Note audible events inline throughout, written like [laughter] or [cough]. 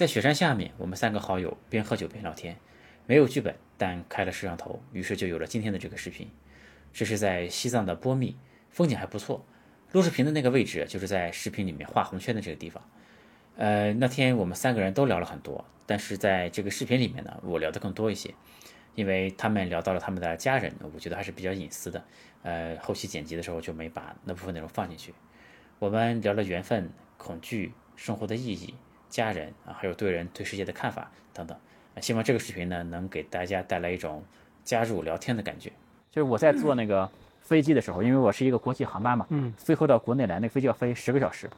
在雪山下面，我们三个好友边喝酒边聊天，没有剧本，但开了摄像头，于是就有了今天的这个视频。这是在西藏的波密，风景还不错。录视频的那个位置就是在视频里面画红圈的这个地方。呃，那天我们三个人都聊了很多，但是在这个视频里面呢，我聊的更多一些，因为他们聊到了他们的家人，我觉得还是比较隐私的。呃，后期剪辑的时候就没把那部分内容放进去。我们聊了缘分、恐惧、生活的意义、家人啊，还有对人、对世界的看法等等。希望这个视频呢，能给大家带来一种加入聊天的感觉。就是我在坐那个飞机的时候，因为我是一个国际航班嘛，嗯，飞回到国内来，那个飞机要飞十个小时，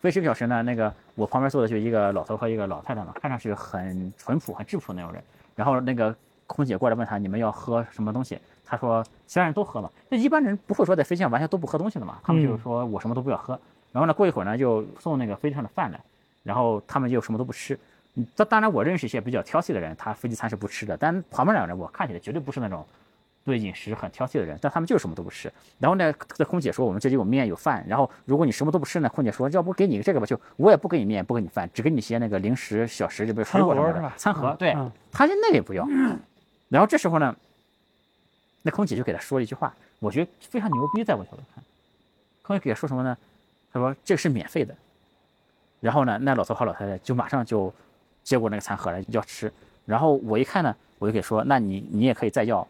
飞十个小时呢，那个我旁边坐的就一个老头和一个老太太嘛，看上去很淳朴、很质朴那种人。然后那个空姐过来问他你们要喝什么东西，他说其他人都喝嘛。那一般人不会说在飞机上完全都不喝东西的嘛，他们就是说我什么都不要喝。然后呢，过一会儿呢就送那个飞机上的饭来，然后他们就什么都不吃。嗯，当当然我认识一些比较挑剔的人，他飞机餐是不吃的，但旁边两个人我看起来绝对不是那种。对饮食很挑剔的人，但他们就是什么都不吃。然后呢，这空姐说我们这里有面有饭。然后如果你什么都不吃呢，空姐说要不给你这个吧，就我也不给你面，不给你饭，只给你些那个零食、小食，就比如水果什么的。餐盒，对，他就那也不要。然后这时候呢，那空姐就给他说了一句话，我觉得非常牛逼，在我角度看，空姐给他说什么呢？他说这个是免费的。然后呢，那老头和老太太就马上就接过那个餐盒来要吃。然后我一看呢，我就给说，那你你也可以再要。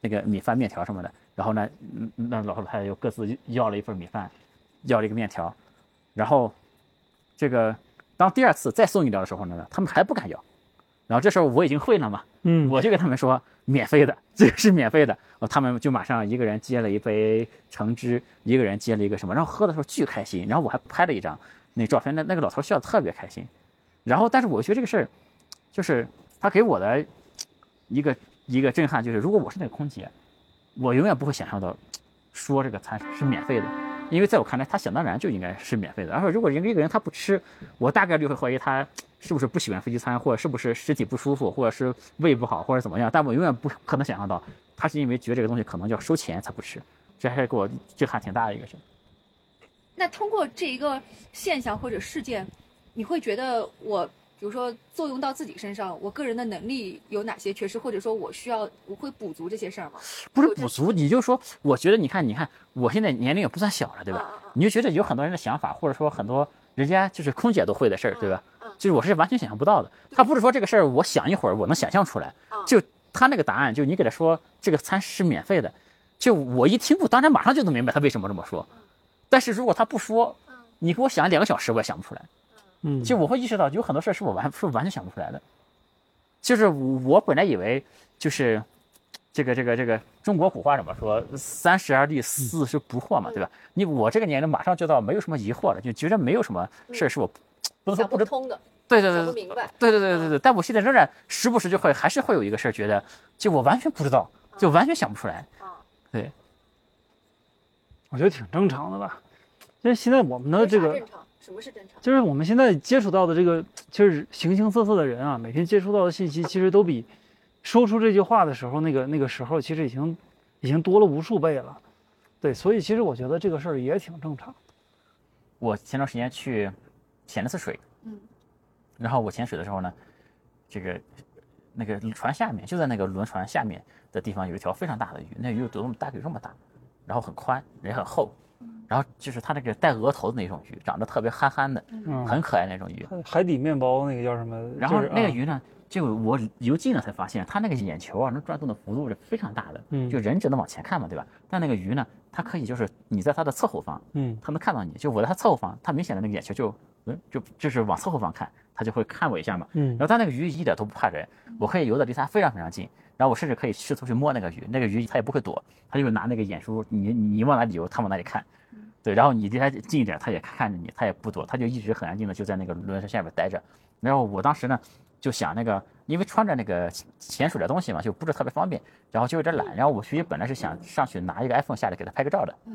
那个米饭、面条什么的，然后呢，那老头老太太又各自要了一份米饭，要了一个面条，然后这个当第二次再送饮料的时候呢，他们还不敢要，然后这时候我已经会了嘛，嗯，我就跟他们说免费的，这个是免费的，哦，他们就马上一个人接了一杯橙汁，一个人接了一个什么，然后喝的时候巨开心，然后我还拍了一张那照片，那那个老头笑得特别开心，然后但是我觉得这个事儿，就是他给我的一个。一个震撼就是，如果我是那个空姐，我永远不会想象到说这个餐是免费的，因为在我看来，他想当然就应该是免费的。而且如果一个人他不吃，我大概率会怀疑他是不是不喜欢飞机餐，或者是不是身体不舒服，或者是胃不好，或者怎么样。但我永远不可能想象到他是因为觉得这个东西可能要收钱才不吃，这还是给我震撼挺大的一个事。那通过这一个现象或者事件，你会觉得我？比如说作用到自己身上，我个人的能力有哪些缺失，或者说我需要我会补足这些事儿吗？不是补足，你就说，我觉得你看，你看，我现在年龄也不算小了，对吧？你就觉得有很多人的想法，或者说很多人家就是空姐都会的事儿，对吧？就是我是完全想象不到的。他不是说这个事儿，我想一会儿我能想象出来，就他那个答案，就你给他说这个餐是免费的，就我一听，我当然马上就能明白他为什么这么说。但是如果他不说，你给我想两个小时，我也想不出来。嗯，就我会意识到有很多事儿是我完是完全想不出来的，就是我本来以为就是这个这个这个中国古话怎么说三十而立四十不惑嘛，对吧？你我这个年龄马上就到没有什么疑惑了，就觉得没有什么事儿是我不能说不通的，对对对不明白，对对对对对。但我现在仍然时不时就会还是会有一个事儿，觉得就我完全不知道，就完全想不出来。对，我觉得挺正常的吧，因为现在我们的这个。什么是正常？就是我们现在接触到的这个，就是形形色色的人啊，每天接触到的信息，其实都比说出这句话的时候那个那个时候，其实已经已经多了无数倍了。对，所以其实我觉得这个事儿也挺正常。我前段时间去潜了次水，嗯，然后我潜水的时候呢，这个那个船下面就在那个轮船下面的地方有一条非常大的鱼，那鱼有多么大？有这么大，然后很宽，也很厚。然后就是它那个带额头的那种鱼，长得特别憨憨的，很可爱那种鱼。海底面包那个叫什么？然后那个鱼呢，就我游近了才发现，它那个眼球啊，能转动的幅度是非常大的。就人只能往前看嘛，对吧？但那个鱼呢，它可以就是你在它的侧后方，嗯，它能看到你。就我在它侧后方，它明显的那个眼球就，嗯，就就是往侧后方看，它就会看我一下嘛。嗯。然后它那个鱼一点都不怕人，我可以游的离它非常非常近，然后我甚至可以试图去摸那个鱼，那个鱼它也不会躲，它就拿那个眼珠，你你往哪里游，它往哪里看。对，然后你离它近一点，它也看着你，它也不躲，它就一直很安静的就在那个轮船下面待着。然后我当时呢就想那个，因为穿着那个潜水的东西嘛，就不是特别方便，然后就有点懒。然后我其实本来是想上去拿一个 iPhone 下来给它拍个照的，嗯，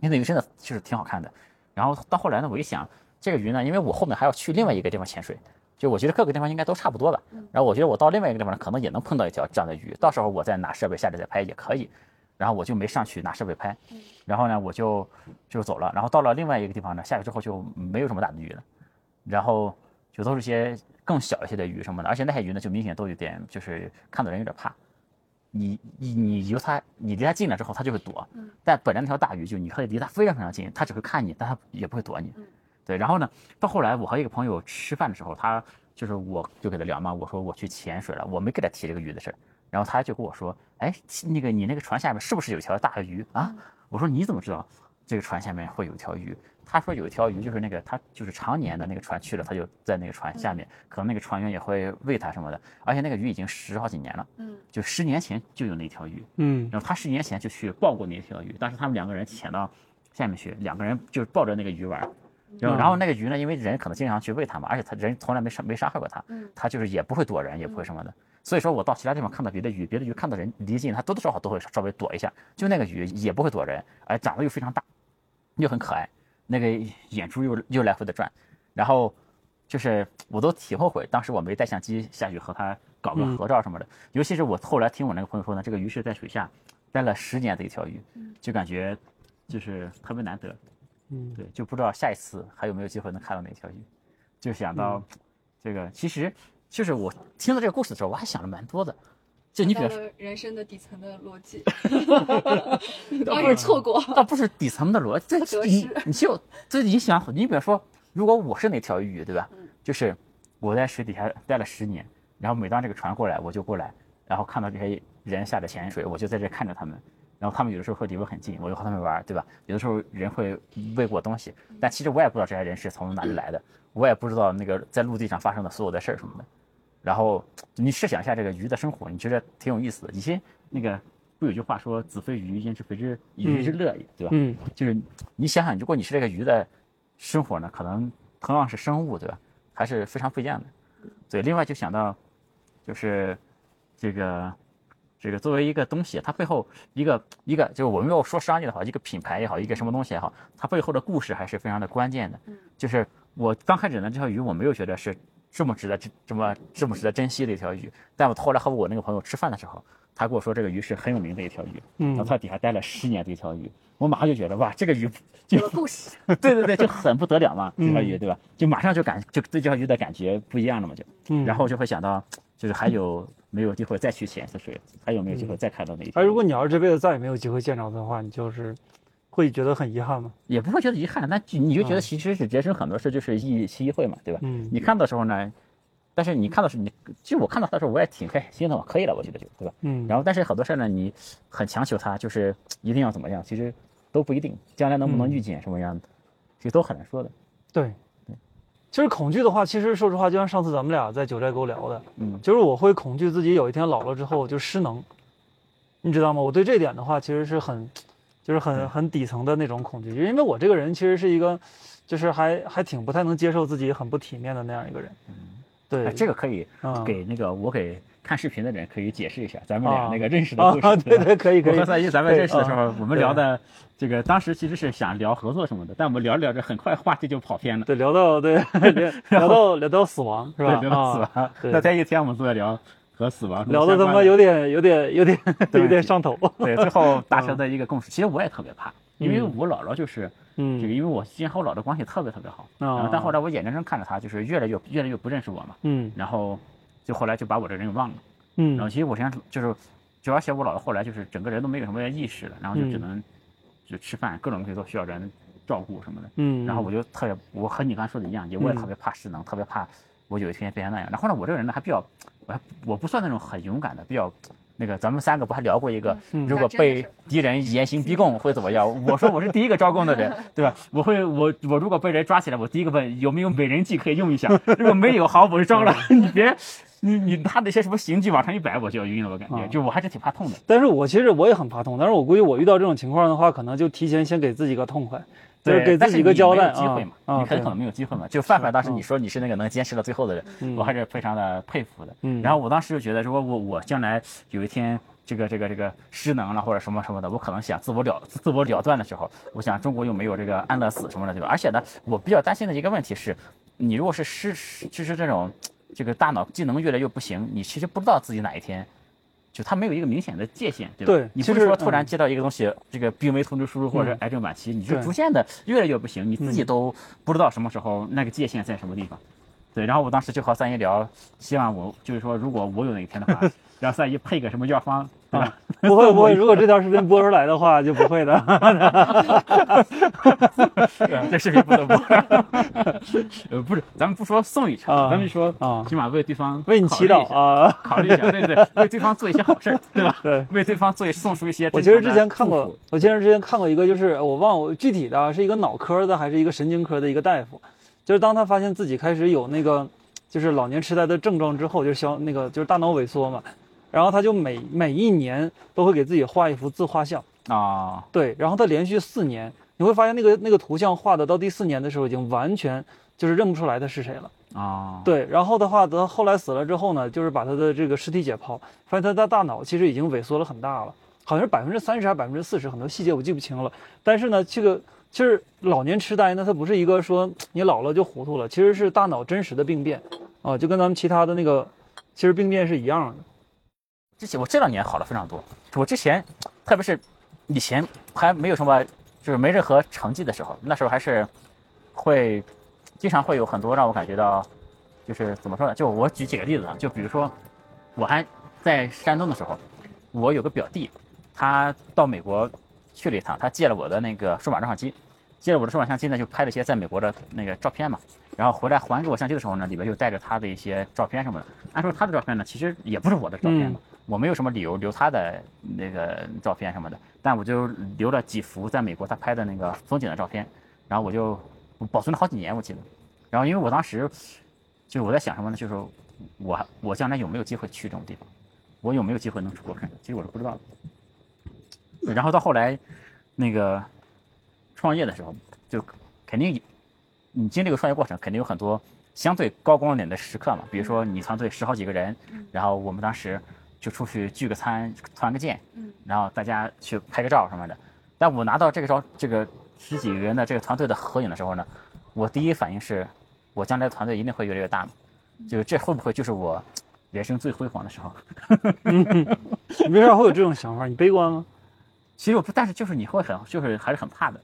因为那鱼真的就是挺好看的。然后到后来呢，我一想这个鱼呢，因为我后面还要去另外一个地方潜水，就我觉得各个地方应该都差不多吧。然后我觉得我到另外一个地方可能也能碰到一条这样的鱼，到时候我再拿设备下来再拍也可以。然后我就没上去拿设备拍，然后呢，我就就走了。然后到了另外一个地方呢，下去之后就没有什么大的鱼了，然后就都是些更小一些的鱼什么的，而且那些鱼呢，就明显都有点就是看到人有点怕。你你你由它，你离它近了之后，它就会躲。嗯但本来那条大鱼就你可以离它非常非常近，它只会看你，但它也不会躲你。嗯对，然后呢，到后来我和一个朋友吃饭的时候，他就是我就给他聊嘛，我说我去潜水了，我没给他提这个鱼的事儿，然后他就跟我说，哎，那个你那个船下面是不是有条大鱼啊？我说你怎么知道这个船下面会有一条鱼？他说有一条鱼，就是那个他就是常年的那个船去了，他就在那个船下面，可能那个船员也会喂它什么的，而且那个鱼已经十好几年了，嗯就十年前就有那条鱼，嗯然后他十年前就去抱过那条鱼，当时他们两个人潜到下面去，两个人就抱着那个鱼玩儿，然后那个鱼呢，因为人可能经常去喂它嘛，而且它人从来没杀没杀害过它，嗯它就是也不会躲人，也不会什么的。所以说我到其他地方看到别的鱼，别的鱼看到人离近，它多多少少都会稍微躲一下，就那个鱼也不会躲人，而长得又非常大，又很可爱，那个眼珠又又来回的转，然后就是我都挺后悔，当时我没带相机下去和它搞个嗯合照什么的。尤其是我后来听我那个朋友说呢，这个鱼是在水下待了十年的一条鱼，就感觉就是特别难得。嗯对，就不知道下一次还有没有机会能看到那条鱼。就想到这个，其实就是我听到这个故事的时候，我还想了蛮多的。就你比如说，人生的底层的逻辑，[laughs] 当时错过，倒不是底层的逻辑，得这你失你就这你想，你比如说，如果我是那条鱼，对吧？嗯就是我在水底下待了十年，然后每当这个船过来，我就过来，然后看到这些人下着潜水，我就在这看着他们。然后他们有的时候会离我很近，我就和他们玩，对吧？有的时候人会喂我东西，但其实我也不知道这些人是从哪里来的，我也不知道那个在陆地上发生的所有的事儿什么的。然后你设想一下这个鱼的生活，你觉得挺有意思的。以前那个不有句话说“子非鱼，焉知非之鱼之乐也”，对吧？嗯就是你想想，如果你是这个鱼的生活呢，可能同样是生物，对吧？还是非常不一样的。对，另外就想到，就是这个这个作为一个东西，它背后一个一个，就是我们要说商业的话，一个品牌也好，一个什么东西也好，它背后的故事还是非常的关键的。就是我刚开始呢，这条鱼我没有觉得是这么值得这这么这么值得珍惜的一条鱼，但我后来和我那个朋友吃饭的时候，他跟我说这个鱼是很有名的一条鱼，然后嗯它底下待了十年的一条鱼，我马上就觉得哇，这个鱼就有个故事，[laughs] 对对对，就很不得了嘛，这条鱼嗯对吧？就马上就感就对这条鱼的感觉不一样了嘛，就，嗯，然后就会想到，就是还有没有机会再去潜一次水，还有没有机会再看到那一条鱼？而如果你要是这辈子再也没有机会见着的话，你就是会觉得很遗憾吗？也不会觉得遗憾，那你就觉得嗯其实是人生很多事就是一期一会嘛，对吧？嗯你看到的时候呢，但是你看到是你，其实我看到他的时候我也挺开心的嘛，可以了，我觉得就对吧？嗯，然后但是很多事儿呢，你很强求它，就是一定要怎么样，其实都不一定，将来能不能嗯遇见什么样的，其实都很难说的。对。其实恐惧的话，其实说实话，就像上次咱们俩在九寨沟聊的，嗯就是我会恐惧自己有一天老了之后就失能，你知道吗？我对这点的话，其实是很，就是很很底层的那种恐惧，因为我这个人其实是一个，就是还还挺不太能接受自己很不体面的那样一个人。嗯对哎，这个可以嗯给那个我给看视频的人可以解释一下咱们俩啊那个认识的故事。啊，对对，可以可以我和。赛一咱们认识的时候啊，我们聊的这个当时其实是想聊合作什么的，但我们聊着聊着，很快话题就跑偏了。对，聊到对 [laughs] 聊聊到聊到死亡是吧？对，聊到死啊亡。对那天一天我们都在聊和死亡聊的他妈有点有点有点 [laughs] 有点上头。对，最后 [laughs] 达成的一个共识。其实我也特别怕，因为嗯我姥姥就是这个，嗯因为我之前和我姥姥关系特别特别好，然后啊，但后来我眼睁睁看着她就是越来越越来越不认识我嘛，嗯然后就后来就把我这个人给忘了。嗯然后嗯其实我现在就是，主要写我姥姥后来就是整个人都没有什么意识了，然后就只嗯能就吃饭，各种东西都需要人照顾什么的。嗯，然后我就特别，我和你刚才说的一样，也我也嗯特别怕失能，特别怕我有一天变成那样。然后呢，我这个人呢还比较，我还我不算那种很勇敢的，比较那个，咱们三个不还聊过一个，嗯如果被敌人严刑逼供会怎么样？我说我是第一个招供的人，对吧？我会我我如果被人抓起来，我第一个问有没有美人计可以用一下，如果没有，好，我就招了。[laughs] 你别。你你他那些什么刑具往上一摆，我就要晕了，我感觉，啊就我还是挺怕痛的。但是我其实我也很怕痛，但是我估计我遇到这种情况的话，可能就提前先给自己个痛快，就是给自己一个没有机会嘛，你很可能没有机会嘛。就范范当时嗯你说你是那个能坚持到最后的人，嗯我还是非常的佩服的。嗯然后我当时就觉得，如果我我将来有一天这个这个这个失能了或者什么什么的，我可能想自我了自我了断的时候，我想中国又没有这个安乐死什么的，对吧？而且呢，我比较担心的一个问题是，你如果是失失就是这种这个大脑技能越来越不行，你其实不知道自己哪一天。就它没有一个明显的界限，对吧？对你不是说突然嗯接到一个东西，这个病危通知书或者嗯癌症晚期，你就逐渐的越来越不行，你自己嗯都不知道什么时候那个界限在什么地方。对，然后我当时就和三姨聊，希望我就是说，如果我有哪一天的话，[laughs] 让三姨配个什么药方，对吧？不会不会，如果这条视频播出来的话，就不会的。[laughs] [laughs] 这视频不能播。呃，不是，咱们不说送一场，啊咱们就说啊起码为对方为你祈祷啊，啊。考虑一下，对对，为对方做一些好事儿，对吧？对，为对方做一送出一些我其实之前看过，我其实之前看过一个，就是我忘了我具体的啊是一个脑科的还是一个神经科的一个大夫，就是当他发现自己开始有那个就是老年痴呆的症状之后，就是小那个就是大脑萎缩嘛，然后他就每每一年都会给自己画一幅自画像，啊，对，然后他连续四年，你会发现那个那个图像画的到第四年的时候，已经完全就是认不出来他是谁了。啊，对，然后的话，等他后来死了之后呢，就是把他的这个尸体解剖，发现他的大脑其实已经萎缩了很大了，好像是百分之三十还是百分之四十，很多细节我记不清了。但是呢，这个其实老年痴呆呢，它不是一个说你老了就糊涂了，其实是大脑真实的病变啊，就跟咱们其他的那个其实病变是一样的。之前我这两年好了非常多。我之前，特别是以前还没有什么，就是没任何成绩的时候，那时候还是会经常会有很多让我感觉到，就是怎么说呢？就我举几个例子啊，就比如说我还在山东的时候，我有个表弟，他到美国去了一趟，他借了我的那个数码照相机，借了我的数码相机呢，就拍了一些在美国的那个照片嘛。然后回来还给我相机的时候呢，里边就带着他的一些照片什么的。按说他的照片呢，其实也不是我的照片嘛，我没有什么理由留他的那个照片什么的，但我就留了几幅在美国他拍的那个风景的照片，然后我就保存了好几年，我记得。然后因为我当时就是我在想什么呢？就是我我将来有没有机会去这种地方，我有没有机会能出国看？其实我是不知道的。然后到后来那个创业的时候，就肯定你经历个创业过程，肯定有很多相对高光点的时刻嘛。比如说你团队十好几个人，然后我们当时就出去聚个餐、团个建，嗯然后大家去拍个照什么的。但我拿到这个照，这个十几个人的这个团队的合影的时候呢，我第一反应是，我将来的团队一定会越来越大嘛。就是这会不会就是我人生最辉煌的时候？你为啥会有这种想法？你悲观吗？其实我不，但是就是你会很，就是还是很怕的。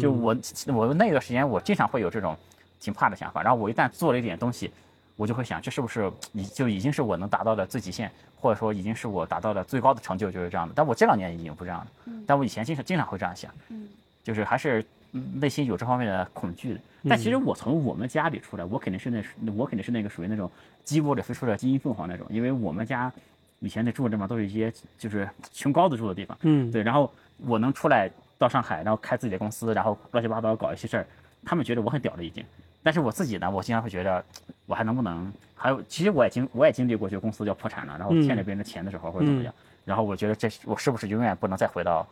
就嗯我我那段时间，我经常会有这种挺怕的想法。然后我一旦做了一点东西，我就会想，这是不是已就已经是我能达到的最极限，或者说已经是我达到的最高的成就，就是这样的。但我这两年已经不这样了，嗯但我以前经常经常会这样想，嗯就是还是嗯内心有这方面的恐惧的。但其实我从我们家里出来，我肯定是那我肯定是那个属于那种鸡窝里飞出来金银凤凰那种，因为我们家以前那住的地方都是一些就是穷高子住的地方。嗯，对，然后我能出来到上海，然后开自己的公司，然后乱七八糟搞一些事儿，他们觉得我很屌了已经。但是我自己呢，我经常会觉得，我还能不能？还有，其实我也经我也经历过，就公司要破产了，然后嗯欠着别人的钱的时候，或者怎么样。然后我觉得这我是不是永远不能再回到，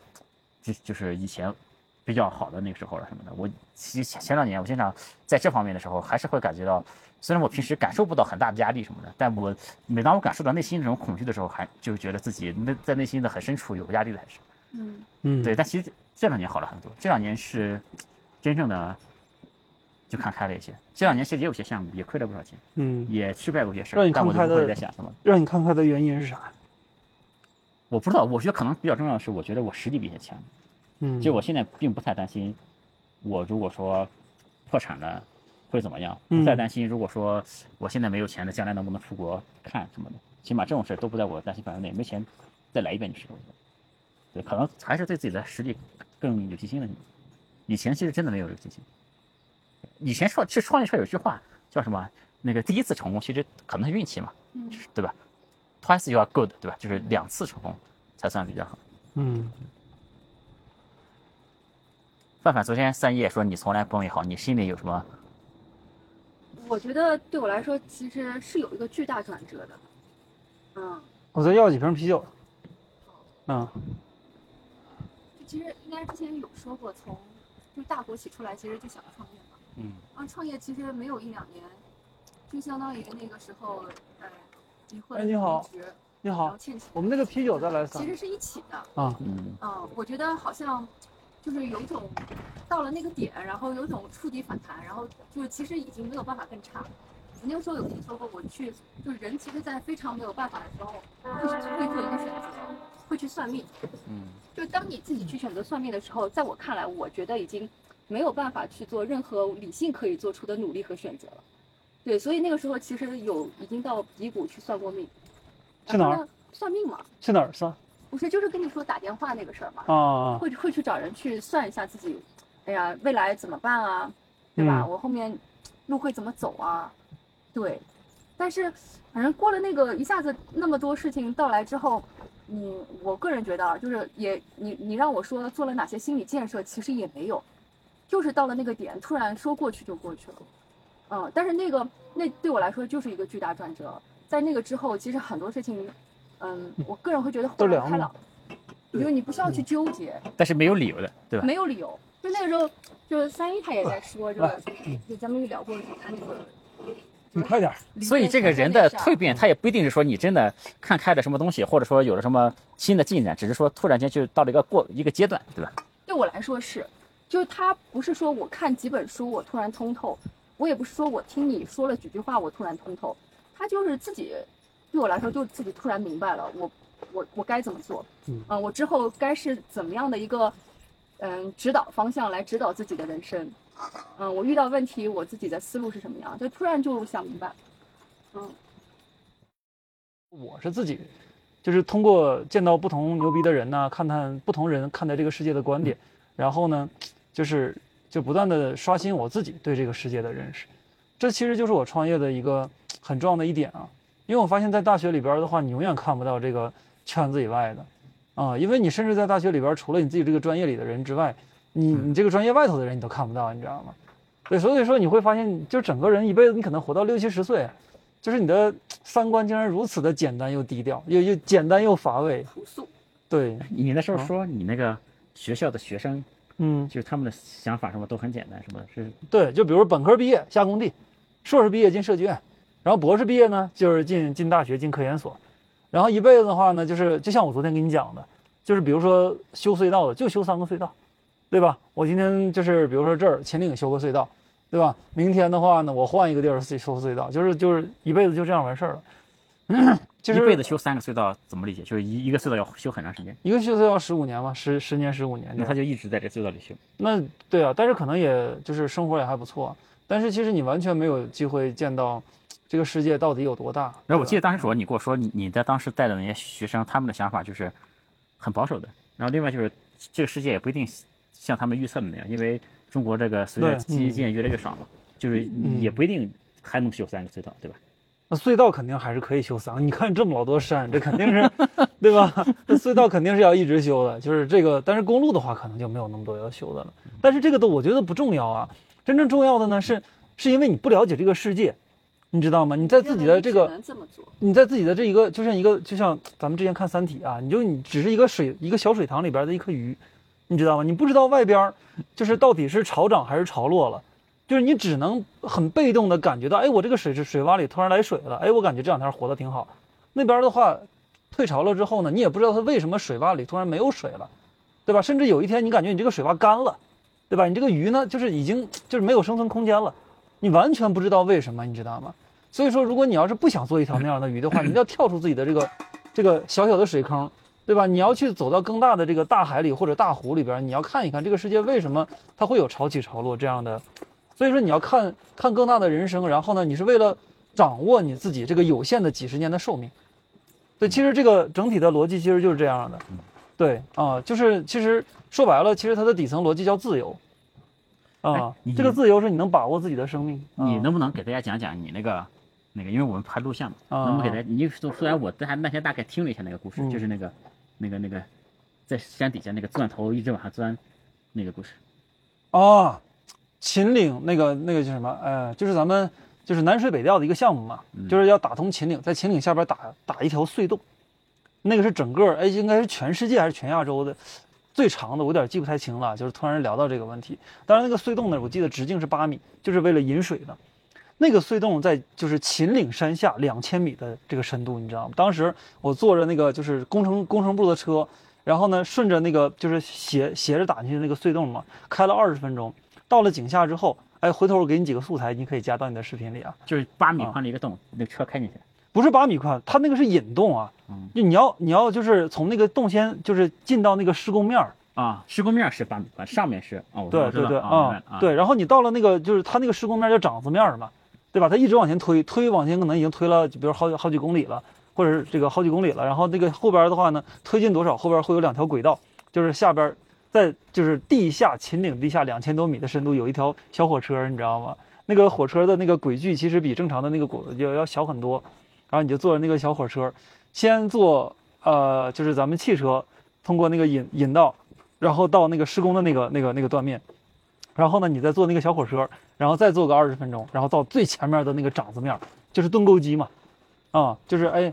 就就是以前比较好的那个时候了什么的。我其实前前两年我经常在这方面的时候，还是会感觉到，虽然我平时感受不到很大的压力什么的，但我每当我感受到内心这种恐惧的时候，还就觉得自己内在内心的很深处有压力的还是。嗯嗯，对，但其实这两年好了很多，这两年是真正的就看开了一些。这两年其实也有些项目也亏了不少钱，嗯，也失败过一些事让儿，但我就不你看开的会再想什么。让你看开的原因是啥？我不知道，我觉得可能比较重要的是，我觉得我实力比以前强。嗯，就我现在并不太担心，我如果说破产了会怎么样，嗯不再担心如果说我现在没有钱了，将来能不能出国看什么的，起码这种事儿都不在我担心范围内。没钱再来一遍就是了。对，可能还是对自己的实力更有信心了。以前其实真的没有这个信心。以前说，其实创业圈有句话叫什么？那个第一次成功其实可能是运气嘛，嗯对吧？Twice you are good，对吧？就是两次成功才算比较好。嗯范范昨天三叶说你从来不美好，你心里有什么？我觉得对我来说其实是有一个巨大转折的。嗯，我再要几瓶啤酒。嗯就其实应该之前有说过，从就大国企出来，其实就想创业嘛。嗯然后创业其实没有一两年，就相当于那个时候，呃，离婚、哎你好你然后好，欠钱，我们那个啤酒再来三其实是一起的。啊。嗯嗯，我觉得好像就是有一种到了那个点，然后有一种触底反弹，然后就是其实已经没有办法更差。我那个时候有听说过，我去就是人其实，在非常没有办法的时候，会会做一个选择，会去算命。嗯就当你自己去选择算命的时候，在我看来，我觉得已经没有办法去做任何理性可以做出的努力和选择了。对，所以那个时候其实有已经到鼻谷去算过命。去哪儿？算命嘛，去哪儿算不是就是跟你说打电话那个事儿嘛，啊？会会去找人去算一下自己，哎呀，未来怎么办啊，对吧？嗯我后面路会怎么走啊？对，但是反正过了那个一下子那么多事情到来之后，你我个人觉得啊，就是也你你让我说做了哪些心理建设，其实也没有，就是到了那个点，突然说过去就过去了，嗯，但是那个那对我来说就是一个巨大转折，在那个之后，其实很多事情，嗯，我个人会觉得豁然开朗，因为你不需要去纠结，但是没有理由的，对吧？没有理由。就那个时候，就是三一他也在说这个，就咱们也聊过他那个。你快点，所以这个人的蜕变，他也不一定是说你真的看开了什么东西，或者说有了什么新的进展，只是说突然间就到了一个过一个阶段，对吧？对我来说是，就是他不是说我看几本书我突然通透，我也不是说我听你说了几句话我突然通透，他就是自己对我来说就自己突然明白了，我我我该怎么做，嗯我之后该是怎么样的一个嗯指导方向来指导自己的人生，嗯，我遇到问题我自己的思路是什么样，就突然就想明白，嗯。我是自己，就是通过见到不同牛逼的人呢，看看不同人看待这个世界的观点，然后呢，就是就不断的刷新我自己对这个世界的认识。这其实就是我创业的一个很重要的一点啊，因为我发现，在大学里边的话，你永远看不到这个圈子以外的啊，因为你甚至在大学里边，除了你自己这个专业里的人之外，你你这个专业外头的人你都看不到，你知道吗？对，所以说你会发现，就整个人一辈子，你可能活到六七十岁，就是你的三观竟然如此的简单又低调，又又简单又乏味。朴素，对，你那时候说你那个学校的学生，嗯，就是他们的想法什么都很简单，什么是。对，就比如本科毕业下工地，硕士毕业进设计院，然后博士毕业呢就是进进大学进科研所，然后一辈子的话呢，就是就像我昨天跟你讲的，就是比如说修隧道的就修三个隧道，对吧？我今天就是比如说这儿秦岭修个隧道，对吧？明天的话呢，我换一个地儿修修隧道，就是就是一辈子就这样完事儿了。[clears throat] 就是一辈子修三个隧道，怎么理解？就是一一个隧道要修很长时间，一个修隧道十五年嘛，十十年十五年。那他就一直在这隧道里修。那对啊，但是可能也就是生活也还不错，但是其实你完全没有机会见到这个世界到底有多大。然后我记得得当时说你跟我说你你在当时带的那些学生，他们的想法就是很保守的。然后另外就是这个世界也不一定像他们预测的那样，因为中国这个随着基建越来越少嘛，就是嗯也不一定还能修三个隧道，对吧？那隧道肯定还是可以修三个，你看这么老多山，这肯定是对吧？那隧道肯定是要一直修的，就是这个。但是公路的话，可能就没有那么多要修的了。但是这个都我觉得不重要啊，真正重要的呢是是因为你不了解这个世界，你知道吗？你在自己的这个能这么做，你在自己的这一个，就像一个，就像咱们之前看《三体》啊，你就你只是一个水一个小水塘里边的一颗鱼，你知道吗？你不知道外边儿就是到底是潮涨还是潮落了，就是你只能很被动的感觉到，哎，我这个水是水洼里突然来水了，哎，我感觉这两天活得挺好。那边的话，退潮了之后呢，你也不知道它为什么水洼里突然没有水了，对吧？甚至有一天你感觉你这个水洼干了，对吧？你这个鱼呢，就是已经就是没有生存空间了，你完全不知道为什么，你知道吗？所以说，如果你要是不想做一条那样的鱼的话，你一定要跳出自己的这个这个小小的水坑，对吧？你要去走到更大的这个大海里或者大湖里边，你要看一看这个世界为什么它会有潮起潮落这样的。所以说，你要看看更大的人生，然后呢，你是为了掌握你自己这个有限的几十年的寿命。对，其实这个整体的逻辑其实就是这样的。对啊，就是其实说白了，其实它的底层逻辑叫自由。啊这个自由是你能把握自己的生命。啊你能不能给大家讲讲你那个那个？因为我们拍录像嘛，啊能不能给大家？你说虽然我在那天大概听了一下那个故事，嗯就是那个那个那个在山底下那个钻头一直往下钻那个故事。哦，秦岭那个那个叫什么？呃，就是咱们就是南水北调的一个项目嘛，嗯就是要打通秦岭，在秦岭下边打打一条隧洞，那个是整个哎，应该是全世界还是全亚洲的最长的，我有点记不太清了。就是突然聊到这个问题，当然那个隧洞呢，我记得直径是八米，就是为了引水的。那个隧洞在就是秦岭山下两千米的这个深度，你知道吗？当时我坐着那个就是工程工程部的车，然后呢顺着那个就是斜斜着打进去那个隧洞嘛，开了二十分钟，到了井下之后，哎，回头我给你几个素材，你可以加到你的视频里啊。就是八米宽的一个洞，那个车开进去，不是八米宽，它那个是引洞啊，嗯就你要你要就是从那个洞先就是进到那个施工面儿，啊，施工面是八米宽，上面是哦，对对对啊明白了啊，对，然后你到了那个就是它那个施工面叫掌子面儿嘛，对吧？它一直往前推，推往前可能已经推了，比如好几好几公里了，或者是这个好几公里了。然后那个后边的话呢，推进多少，后边会有两条轨道，就是下边在就是地下秦岭地下两千多米的深度有一条小火车，你知道吗？那个火车的那个轨距其实比正常的那个轨要要小很多，然后你就坐着那个小火车，先坐呃就是咱们汽车通过那个引引道，然后到那个施工的那个那个那个断面，然后呢你再坐那个小火车，然后再坐个二十分钟，然后到最前面的那个掌子面，就是盾构机嘛，啊就是哎，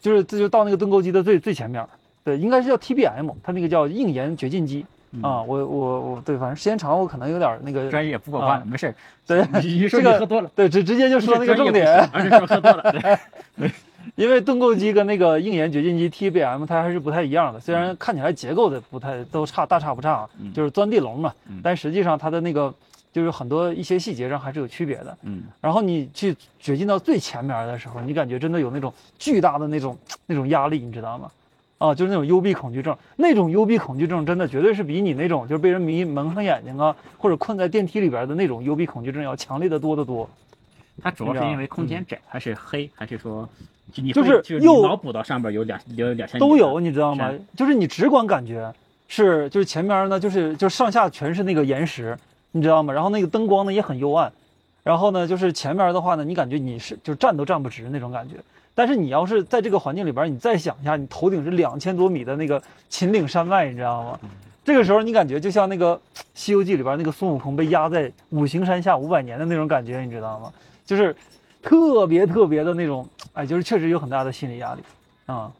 就是这就到那个盾构机的最最前面，对，应该是叫 TBM，它那个叫硬岩掘进机。啊，我我我对，反正时间长，我可能有点那个专业不过关了，没事儿。对，你说这个你喝多了，对，直直接就说那个重点，说喝多了。[laughs] 对 [laughs] 因为盾构机跟那个硬岩掘进机 TBM 它还是不太一样的，虽然看起来结构的不太都差大差不差，嗯。就是钻地龙嘛嗯，但实际上它的那个就是很多一些细节上还是有区别的。嗯，然后你去掘进到最前面的时候，你感觉真的有那种巨大的那种 [tsk] 那种压力，你知道吗？啊，就是那种幽闭恐惧症，那种幽闭恐惧症真的绝对是比你那种就是被人迷蒙上眼睛啊，或者困在电梯里边的那种幽闭恐惧症要强烈的多得多。它主要是因为空间窄，还是黑，还是说就你就是是又脑补到上边有两有两千都有，你知道吗？就是你直观感觉是，就是前面呢，就是就是上下全是那个岩石，你知道吗？然后那个灯光呢也很幽暗，然后呢就是前面的话呢，你感觉你是就站都站不直那种感觉。但是你要是在这个环境里边，你再想一下，你头顶是两千多米的那个秦岭山脉，你知道吗？这个时候你感觉就像那个《西游记》里边那个孙悟空被压在五行山下五百年的那种感觉，你知道吗？就是特别特别的那种，哎，就是确实有很大的心理压力啊。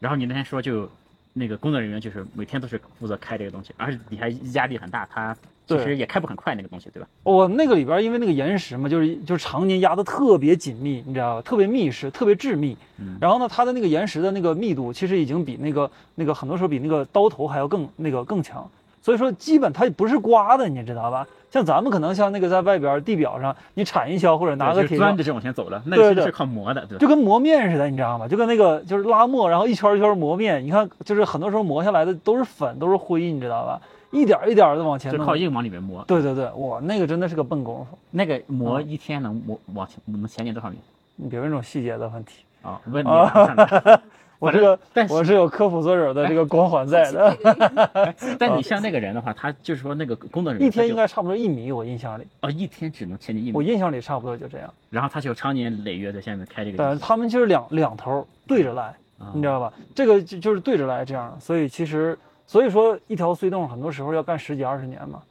然后你那天说就那个工作人员就是每天都是负责开这个东西，而且你还压力很大，他其对实也开不很快那个东西，对吧？我那个里边，因为那个岩石嘛，就是就是常年压的特别紧密，你知道吧？特别密实，特别致密。嗯然后呢，它的那个岩石的那个密度，其实已经比那个那个很多时候比那个刀头还要更那个更强。所以说，基本它不是刮的，你知道吧？像咱们可能像那个在外边地表上，你铲一锹或者拿个铁钻着就往前走了，那对对个其实是靠磨的，对吧？就跟磨面似的，你知道吗？就跟那个就是拉磨，然后一圈一圈磨面。你看，就是很多时候磨下来的都是粉，都是灰，你知道吧？一点一点的往前弄。就靠硬往里面磨。对对对，哇，那个真的是个笨功夫。那个磨嗯一天能磨往前能前进多少米你别问这种细节的问题。啊？问你 [laughs] 我这个我是有科普作者的这个光环在的，[laughs] 但你像那个人的话，他就是说那个工作人员一天应该差不多一米，我印象里，就哦一天只能前进一米我，印象里差不多就这样。然后他就常年累月在下面开这个但机器，是他们就是两两头对着来，啊你知道吧？这个就就是对着来这样，所以其实所以说一条隧洞很多时候要干十几二十年嘛。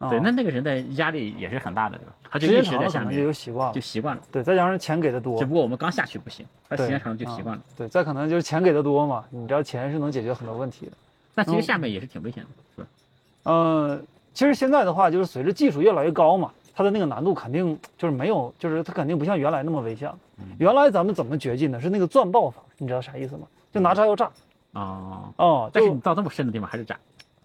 啊对，那那个人的压力也是很大的，对吧？他就时间一直在下长了可能就有面，习惯了就，习惯了。对，再加上钱给的多只，不过我们刚下去不行，他时间长了就习惯了。对，再可能就是钱给的多嘛，你知道钱是能解决很多问题的。那其实嗯下面也是挺危险的，是吧？嗯，其实现在的话，就是随着技术越来越高嘛，它的那个难度肯定就是没有，就是它肯定不像原来那么危险了。原来咱们怎么掘进的？是那个钻爆法，你知道啥意思吗？就拿炸药炸。哦，哦，但是你到这么深的地方还是炸，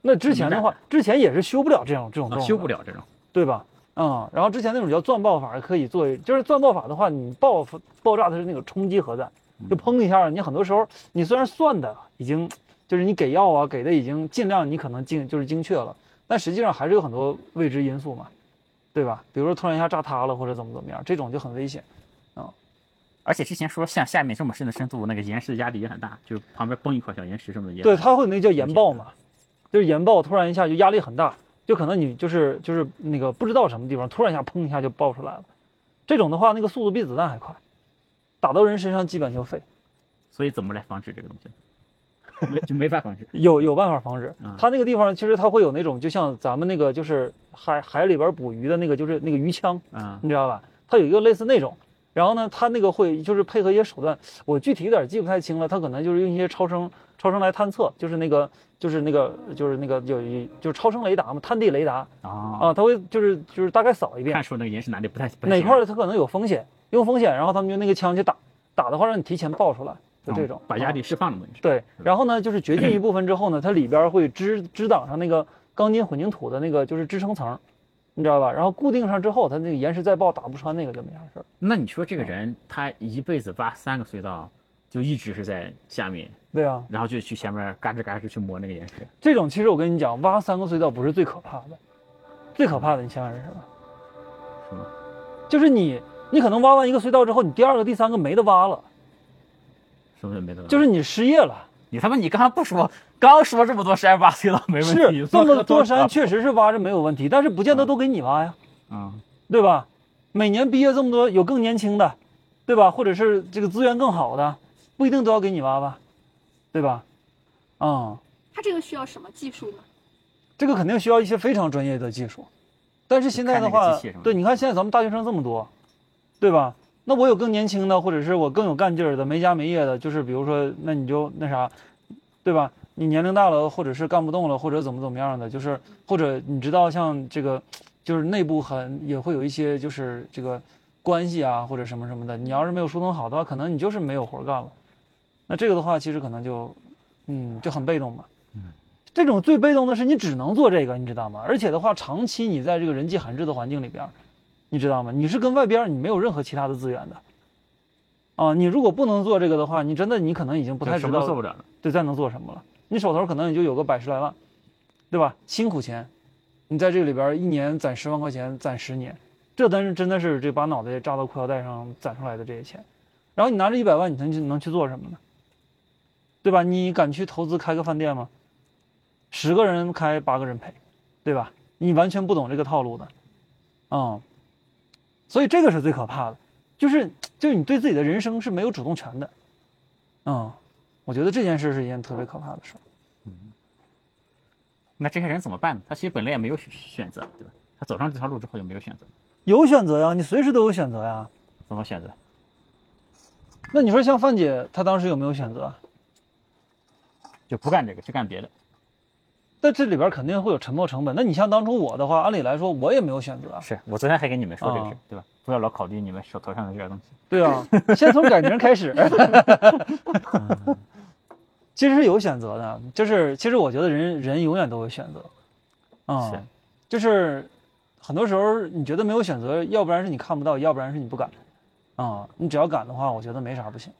那之前的话，之前也是修不了这种这种洞的，啊修不了这种。对吧？嗯，然后之前那种叫钻爆法可以作为，就是钻爆法的话，你爆爆炸的是那个冲击核弹，就砰一下，你很多时候你虽然算的已经就是你给药啊给的已经尽量你可能精就是精确了，但实际上还是有很多未知因素嘛，对吧？比如说突然一下炸塌了或者怎么怎么样，这种就很危险。而且之前说像下面这么深的深度，那个岩石的压力也很大，就是旁边崩一块小岩石什么的也。对，它会有那叫岩爆嘛，就是岩爆突然一下就压力很大，就可能你就是就是那个不知道什么地方突然一下砰一下就爆出来了，这种的话那个速度比子弹还快，打到人身上基本就废。所以怎么来防止这个东西？没就没法防止。[laughs] 有有办法防止嗯。它那个地方其实它会有那种，就像咱们那个就是海海里边捕鱼的那个，就是那个鱼枪，啊、你知道吧？它有一个类似那种。然后呢，他那个会就是配合一些手段，我具体有点记不太清了。他可能就是用一些超声超声来探测，就是那个就是那个就是那个有一就是超声雷达嘛，探地雷达。啊。啊，它会就是就是大概扫一遍。看出那个岩石哪里不太哪块儿它可能有风险，有风险，然后他们就那个枪去打，打的话让你提前爆出来，就这种。嗯把压啊力释放了东西。对，然后呢，就是掘进一部分之后呢，它里边会支支挡上那个钢筋混凝土的那个就是支撑层，你知道吧？然后固定上之后，它那个岩石再爆打不穿那个就没啥事儿。那你说这个人他一辈子挖三个隧道，就一直是在下面，对啊，然后就去前面嘎吱嘎吱去磨那个岩石。这种其实我跟你讲，挖三个隧道不是最可怕的，最可怕的你想想是什么？什么？就是你你可能挖完一个隧道之后，你第二个、第三个没得挖了，什么也没得挖，就是你失业了。你他妈你刚才不说，刚说这么多山挖隧道没问题，是这么多山确实是挖着没有问题，但是不见得都给你挖呀，嗯，对吧？每年毕业这么多，有更年轻的，对吧？或者是这个资源更好的，不一定都要给你挖吧，对吧？啊、他这个需要什么技术呢？这个肯定需要一些非常专业的技术，但是现在的话对，你看现在咱们大学生这么多，对吧？那我有更年轻的，或者是我更有干劲儿的，没家没业的，就是比如说，那你就那啥，对吧？你年龄大了，或者是干不动了，或者怎么怎么样的，就是或者你知道像这个，就是内部很也会有一些就是这个关系啊，或者什么什么的。你要是没有疏通好的话，可能你就是没有活干了。那这个的话，其实可能就，嗯，就很被动嘛。这种最被动的是你只能做这个，你知道吗？而且的话，长期你在这个人迹罕至的环境里边，你知道吗？你是跟外边你没有任何其他的资源的。啊，你如果不能做这个的话，你真的你可能已经不太知道么做不了了。对再能做什么了。你手头可能也就有个百十来万，对吧？辛苦钱，你在这个里边一年攒十万块钱，攒十年，这真是真的是这把脑袋扎到裤腰带上攒出来的这些钱。然后你拿着一百万，你能去能去做什么呢？对吧？你敢去投资开个饭店吗？十个人开八个人赔，对吧？你完全不懂这个套路的，嗯，所以这个是最可怕的，就是就是你对自己的人生是没有主动权的，嗯，我觉得这件事是一件特别可怕的事嗯。那这些人怎么办呢？他其实本来也没有选选择，对吧？他走上这条路之后就没有选择，有选择呀，你随时都有选择呀。怎么选择？那你说像范姐，她当时有没有选择？就不干这个，去干别的。但这里边肯定会有沉没成本。那你像当初我的话，按理来说我也没有选择啊。是我昨天还跟你们说这个事，啊对吧？不要老考虑你们手头上的这点东西。对啊，先从改名开始。[laughs] 其实是有选择的，就是其实我觉得人人永远都有选择，啊、是就是很多时候你觉得没有选择，要不然是你看不到，要不然是你不敢，啊、你只要敢的话，我觉得没啥不行。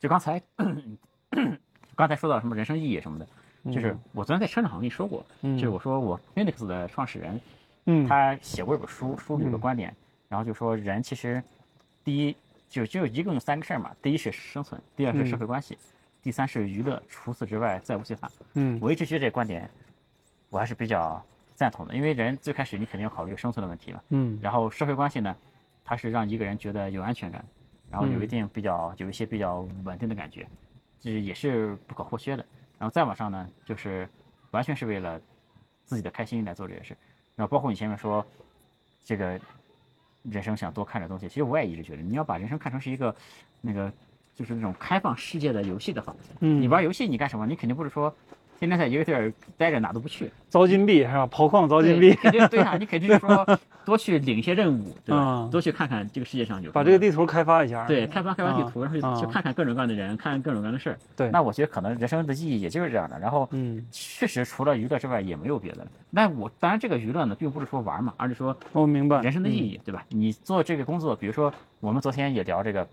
就刚才 [coughs] 刚才说到什么人生意义什么的，就是我昨天在车上好像跟你说过，嗯就是我说我 Phoenix 的创始人，嗯。他写过一本书，书里有个观点，然后就说人其实第一就就一共有三个事儿嘛，第一是生存，第二是社会关系，第三是娱乐，除此之外再无其他。嗯。我一直觉得这个观点我还是比较赞同的，因为人最开始你肯定要考虑生存的问题嘛，嗯。然后社会关系呢，它是让一个人觉得有安全感，然后有一嗯。定比较有一些比较稳定的感觉，这也是不可或缺的。然后再往上呢，就是完全是为了自己的开心来做这件事。然后包括你前面说这个人生想多看点东西，其实我也一直觉得你要把人生看成是一个那个就是那种开放世界的游戏的话，嗯，你玩游戏你干什么？你肯定不是说天天在一个地儿待着哪都不去，凿金币是吧？刨矿凿金，币，肯定对啊，你肯定是说 [laughs] 多去领一些任务，对吧？嗯多去看看这个世界上有把这个地图开发一下。对开发开发地图，然后啊去去看看各种各样的人，看看各种各样的事儿。对那我觉得可能人生的意义也就是这样的。然后嗯，确实除了娱乐之外也没有别的了。那我当然这个娱乐呢，并不是说玩嘛，而是说我明白人生的意嗯义，对吧？你做这个工作，比如说我们昨天也聊这个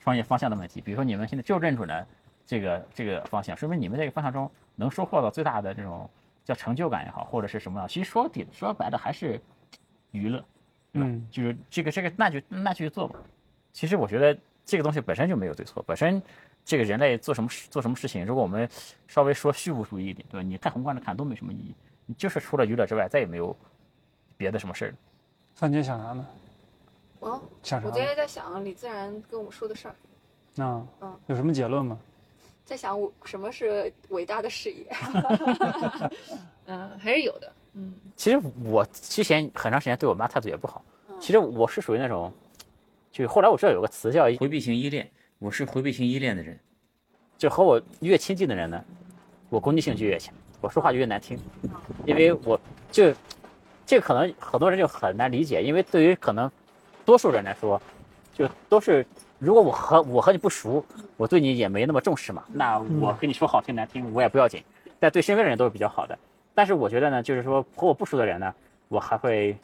创业方向的问题，比如说你们现在就认准了这个这个方向，说明你们这个方向中能收获到最大的这种叫成就感也好，或者是什么样，其实说底说白了还是娱乐，对吧？嗯就是这个这个那就那就去做吧。其实我觉得这个东西本身就没有对错，本身这个人类做什么事做什么事情，如果我们稍微说虚无主义一点，对吧？你太宏观的看都没什么意义，你就是除了娱乐之外再也没有别的什么事儿。范姐想啥呢？我想啥呢我今？天在想李自然跟我们说的事儿，啊嗯，有什么结论吗？在想我什么是伟大的事业。[laughs] 嗯，还是有的。嗯，其实我之前很长时间对我妈态度也不好。其实我是属于那种，就后来我知道有个词叫回避型依恋，我是回避型依恋的人。就和我越亲近的人呢，我攻击性就越强，我说话就越难听，因为我就这个可能很多人就很难理解，因为对于可能多数人来说，就都是如果我和我和你不熟，我对你也没那么重视嘛，那我跟你说好听难听我也不要紧，但对身边的人都是比较好的。但是我觉得呢，就是说和我不熟的人呢，我还会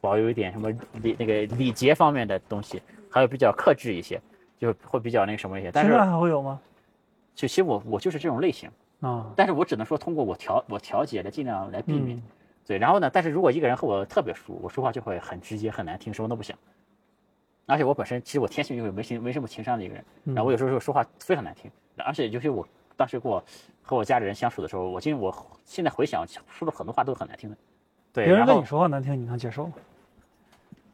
保有一点什么礼那个礼节方面的东西，还有比较克制一些，就会比较那个什么一些。但现在是还会有吗？就其实我我就是这种类型，啊，但是我只能说通过我调我调节来尽量来避免。嗯对，然后呢，但是如果一个人和我特别熟，我说话就会很直接很难听，什么都不想。而且我本身其实我天性就是没情没什么情商的一个人，嗯然后我有时候说话非常难听，而且尤其我当时跟我和我家里人相处的时候，我今我现在回想说的很多话都是很难听的，对，别人跟你说话难听，你能接受吗？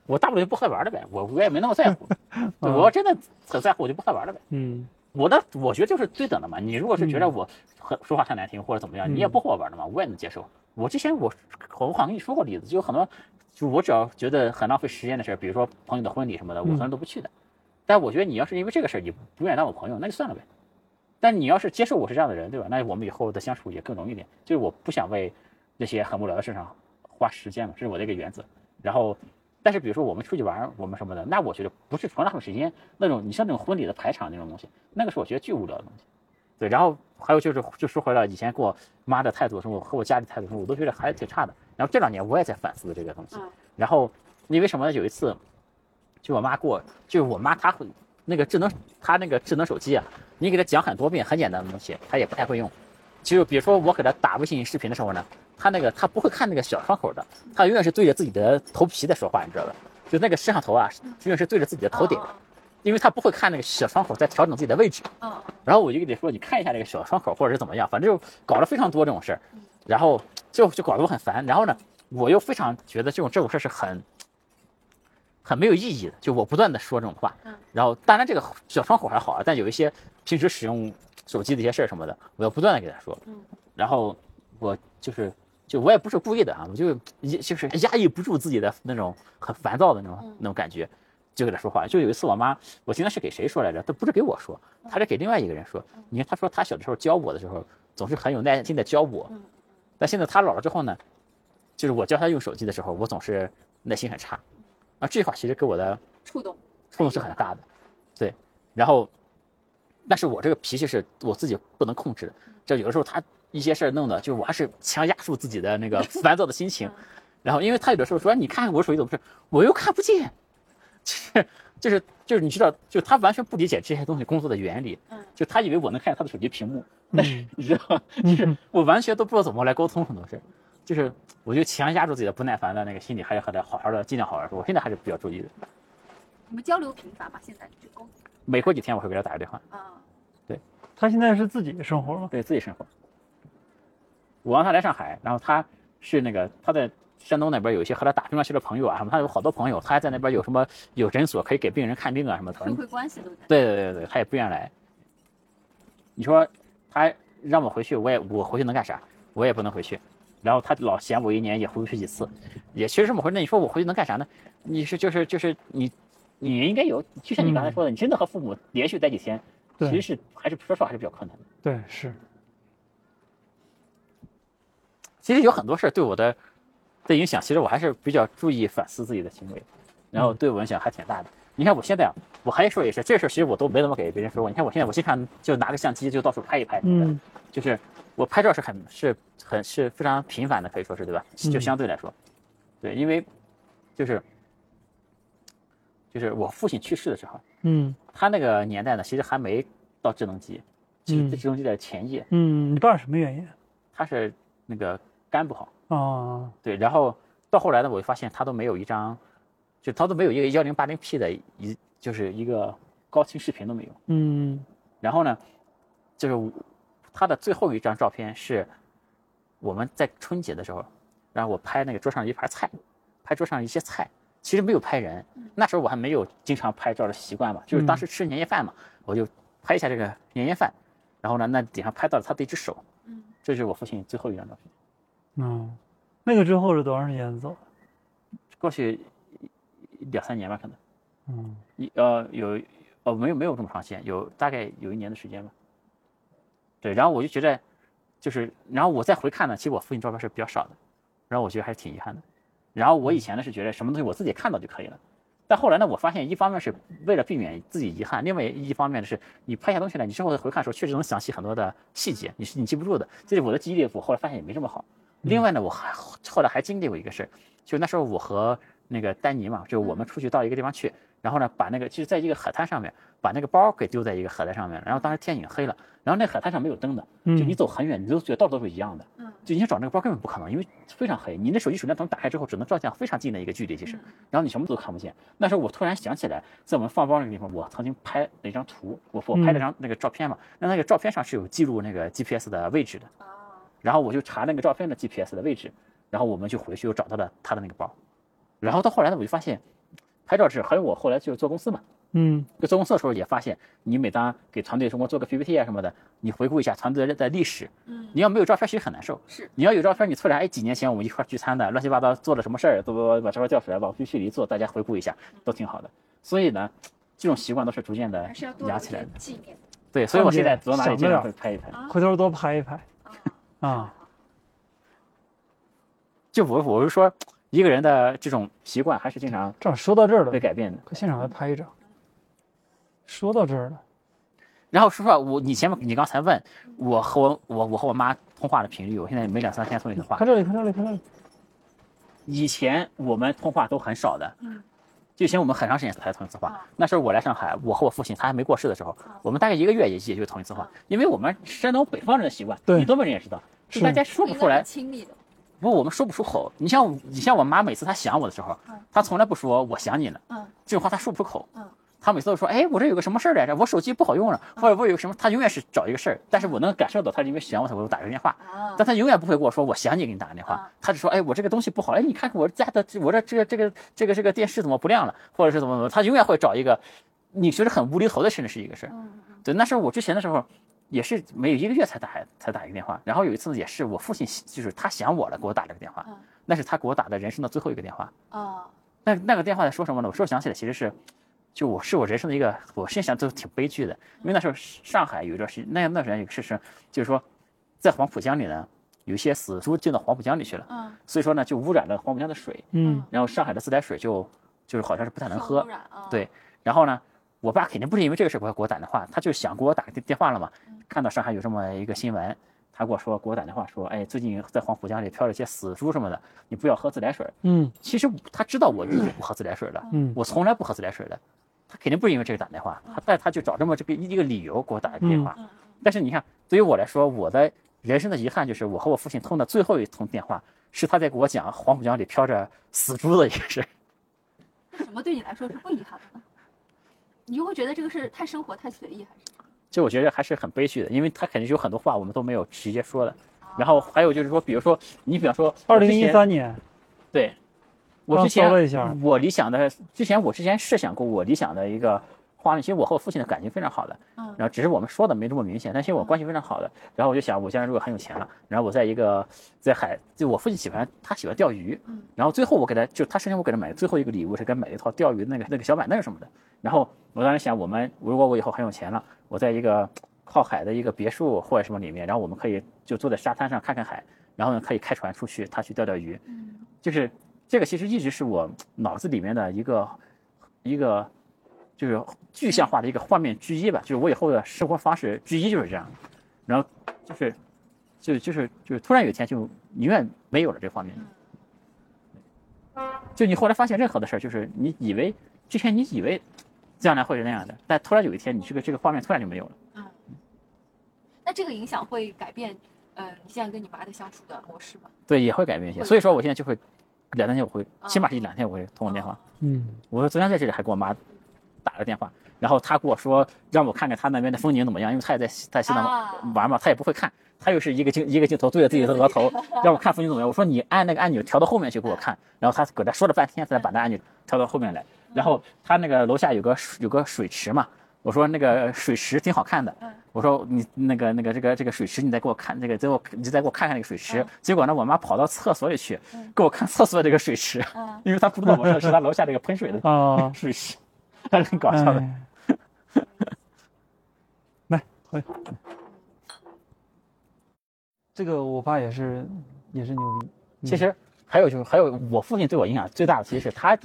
我大不了就不和他玩了呗，我我也没那么在乎，[laughs] 对我要真的很在乎我就不和他玩了呗。嗯我的我觉得就是对等的嘛。你如果是觉得我很说话太难听或者怎么样，嗯你也不和我玩了嘛，我也能接受。我之前我我好像跟你说过例子，就有很多，就我只要觉得很浪费时间的事儿，比如说朋友的婚礼什么的，我从来都不去的。但我觉得你要是因为这个事儿你不愿意当我朋友，那就算了呗。但你要是接受我是这样的人，对吧？那我们以后的相处也更容易点。就是我不想为那些很无聊的事上花时间嘛，这是我的一个原则。然后，但是比如说我们出去玩儿，我们什么的，那我觉得不是纯浪费时间那种。你像那种婚礼的排场那种东西，那个是我觉得巨无聊的东西。对，然后还有就是，就说回来以前跟我妈的态度什么，和我家里态度什么，我都觉得还是挺差的。然后这两年我也在反思这个东西。嗯然后因为什么呢？有一次，就我妈给我，就是我妈她会那个智能，她那个智能手机啊，你给她讲很多遍很简单的东西，她也不太会用。就比如说我给她打微信视频的时候呢，她那个她不会看那个小窗口的，她永远是对着自己的头皮在说话，你知道吧？就那个摄像头啊，永远是对着自己的头顶，因为他不会看那个小窗口在调整自己的位置。然后我就跟你说，你看一下这个小窗口，或者是怎么样，反正就搞了非常多这种事儿，然后就就搞得我很烦。然后呢，我又非常觉得这种这种事儿是很很没有意义的，就我不断的说这种话嗯。然后当然这个小窗口还好啊，但有一些平时使用手机的一些事儿什么的，我要不断的给他说。嗯然后我就是就我也不是故意的啊，我就一就是压抑不住自己的那种很烦躁的那种嗯那种感觉，就给他说话。就有一次我妈，我记得是给谁说来着？她不是给我说，她是给另外一个人说。你看她说她小的时候教我的时候，总是很有耐心的教我嗯，但现在她老了之后呢，就是我教她用手机的时候，我总是耐心很差。啊，这句话其实给我的触动，触动是很大的，对。然后，但是我这个脾气是我自己不能控制的，就有的时候她一些事儿弄的，就我还是强压住自己的那个 [laughs] 烦躁的心情。然后，因为他有的时候说你看看我手机怎么是，我又看不见，就是就是就是你知道，就他完全不理解这些东西工作的原理，嗯就他以为我能看见他的手机屏幕，但是嗯你知道吗？就是我完全都不知道怎么来沟通很多事儿，就是我就强压住自己的不耐烦的那个心理，还是和他好好的尽量好好说。我现在还是比较注意的。你们交流频繁吗？现在就沟每过几天我会给他打个电话，啊，对他现在是自己生活吗？对自己生活。我让他来上海，然后他是那个他在山东那边有一些和他打乒乓球的朋友啊什么，他有好多朋友，他还在那边有什么有诊所可以给病人看病啊什么的。社会关系都在。对对对对，他也不愿来。你说他让我回去，我也我回去能干啥？我也不能回去。然后他老嫌我一年也回不去几次，也其实这么回事。那你说我回去能干啥呢？你是就是就是你，你应该有，就像你刚才说的，你真的和父母连续待几天，其实是还是说实话还是比较困难的。对，是，其实有很多事儿对我的的影响，其实我还是比较注意反思自己的行为，然后对我影响还挺大的。你看我现在啊，我还说也是，这事儿其实我都没怎么给别人说过。你看我现在，我经常就拿个相机就到处拍一拍，嗯，就是我拍照是很是很是非常频繁的，可以说是对吧？就嗯相对来说，对，因为就是就是我父亲去世的时候，嗯他那个年代呢，其实还没到智能机，其实嗯智能机的前夜，嗯，你爸什么原因他是那个肝不好。啊？对，然后到后来呢，我就发现他都没有一张，就他都没有一个幺零八零 P 的一，就是一个高清视频都没有。嗯然后呢，就是我他的最后一张照片是我们在春节的时候，然后我拍那个桌上一盘菜，拍桌上一些菜，其实没有拍人。那时候我还没有经常拍照的习惯嘛，就是当时吃年夜饭嘛，我就拍一下这个年夜饭，然后呢，那顶上拍到了他的一只手，嗯，这是我父亲最后一张照片。嗯，那个之后是多长时间走的？过去两三年吧，可能。嗯一呃有呃没有没有这么长时间，有大概有一年的时间吧。对，然后我就觉得，就是然后我再回看呢，其实我父亲照片是比较少的，然后我觉得还是挺遗憾的。然后我以前呢是觉得什么东西我自己看到就可以了，但后来呢，我发现一方面是为了避免自己遗憾，另外一方面呢是你拍下东西来，你之后回看的时候确实能想起很多的细节，你是你记不住的。这是我的记忆力，我后来发现也没这么好。另外呢，我还后来还经历过一个事儿，就那时候我和那个丹尼嘛，就我们出去到一个地方去，然后呢把那个就是在一个海滩上面把那个包给丢在一个海滩上面，然后当时天已经黑了，然后那海滩上没有灯的，就你嗯走很远，你都觉得到处都是一样的。嗯就你想找那个包根本不可能，因为非常黑。你那手机手电筒打开之后，只能照向非常近的一个距离，其实，然后你什么都看不见。那时候我突然想起来，在我们放包那个地方，我曾经拍了一张图，我我拍了张那个照片嘛，那那个照片上是有记录那个 GPS 的位置的。啊，然后我就查那个照片的 GPS 的位置，然后我们就回去又找到了他的那个包。然后到后来呢，我就发现，拍照是还有我后来就是做公司嘛，嗯就做公司的时候也发现，你每当给团队什么做个 PPT 啊什么的，你回顾一下团队的历史，嗯，你要没有照片其实很难受。是，你要有照片，你突然哎几年前我们一块聚餐的，乱七八糟做了什么事儿，都把照片调出来往 PPT 里一做，大家回顾一下，都挺好的。所以呢，这种习惯都是逐渐的养起来的对，所以我现在走到哪里想得经常会拍一拍。啊回头多拍一拍啊。啊。就我我是说，一个人的这种习惯还是经常正好说到这儿了会，改变的。快现场来拍一张。说到这儿了，然后说实话，我你前面你刚才问我和我我我和我妈通话的频率，我现在每两三天通一次话看。这里，看这里，看这里。以前我们通话都很少的，嗯，就以前我们很长时间才同一次话啊。那时候我来上海，我和我父亲他还没过世的时候啊，我们大概一个月也也就同一次话啊，因为我们山东北方人的习惯，对你东北人也知道，是就大家说不出来不，我们说不出口。你像你像我妈，每次她想我的时候嗯，她从来不说我想你了，嗯这种话她说不出口。嗯她每次都说，哎，我这有个什么事儿来着，我手机不好用了，或者我有什么，他永远是找一个事儿，但是我能感受到他因为想我才给我打个电话。啊但他永远不会跟我说我想你给你打个电话啊，他就说哎我这个东西不好，哎你看看我家的我这这个这个这个这个电视怎么不亮了，或者是怎么怎么，他永远会找一个你觉得很无厘头的事，是一个事儿。对，那时候我之前的时候也是没有一个月才打才打一个电话，然后有一次也是我父亲就是他想我了给我打了个电话嗯，那是他给我打的人生的最后一个电话。啊那那个电话在说什么呢？我说想起来其实是。就我是我人生的一个，我现在想都挺悲剧的，因为那时候上海有一段时间，那那时间有个事实，就是说，在黄浦江里呢，有一些死猪进到黄浦江里去了，嗯所以说呢，就污染了黄浦江的水，嗯然后上海的自来水就就是好像是不太能喝污。染啊对然后呢，我爸肯定不是因为这个事给我给我打电话，他就想给我打个电电话了嘛。看到上海有这么一个新闻，他给我说给我打电话说，哎，最近在黄浦江里漂了一些死猪什么的，你不要喝自来水。嗯其实他知道我一直不喝自来水的，嗯我从来不喝自来水的。他肯定不是因为这个打电话，他但他就找这么这个一个理由给我打个电话。嗯但是你看，对于我来说，我的人生的遗憾就是我和我父亲通的最后一通电话，是他在给我讲黄浦江里飘着死猪的一个事儿。[laughs] 为什么对你来说是不遗憾的呢？你就会觉得这个事太生活、太随意，还是？就我觉得还是很悲剧的，因为他肯定有很多话我们都没有直接说的。然后还有就是说，比如说你比方说，二零一三年，对，我之前一下我理想的之前我之前设想过我理想的一个画面，其实我和我父亲的感情非常好的，嗯然后只是我们说的没这么明显，但其实我关系非常好的。然后我就想，我将来如果很有钱了，然后我在一个在海，就我父亲喜欢他喜欢钓鱼，嗯然后最后我给他就他生日我给他买的最后一个礼物是给他买了一套钓鱼的那个那个小板凳什么的。然后我当时想，我们如果我以后很有钱了，我在一个靠海的一个别墅或者什么里面，然后我们可以就坐在沙滩上看看海，然后呢可以开船出去，他去钓钓鱼，嗯就是这个其实一直是我脑子里面的一个一个就是具象化的一个画面之一吧，就是我以后的生活方式之一就是这样，然后就是就就是就是突然有一天就永远没有了这画面，就你后来发现任何的事儿，就是你以为之前你以为将来会是那样的，但突然有一天你这个这个画面突然就没有了。嗯。那这个影响会改变，呃，你现在跟你妈的相处的模式吗？对，也会改变一些，所以说我现在就会两三天我会，啊起码是一两天我会通个电话。嗯我说昨天在这里还给我妈打了电话，然后她跟我说让我看看她那边的风景怎么样，因为她也在西在西南啊玩嘛，她也不会看，她又是一个镜一个镜头对着自己的额头，让我看风景怎么样。我说你按那个按钮调到后面去给我看，然后她搁这说了半天才把那按钮调到后面来。然后她那个楼下有个有个水池嘛，我说那个水池挺好看的嗯，我说你那个那个这个这个水池你再给我看这个，再给我你再给我看看那个水池。嗯。结果呢，我妈跑到厕所里去嗯。给我看厕所这个水池。嗯。[laughs] 因为她不知道我说的是她楼下这个喷水的啊，[laughs] 水池，还 [laughs] 是很搞笑。的。哎。来，回。这个我爸也是也是牛逼，嗯。其实还有就是，还有我父亲对我影响最大的，其实是他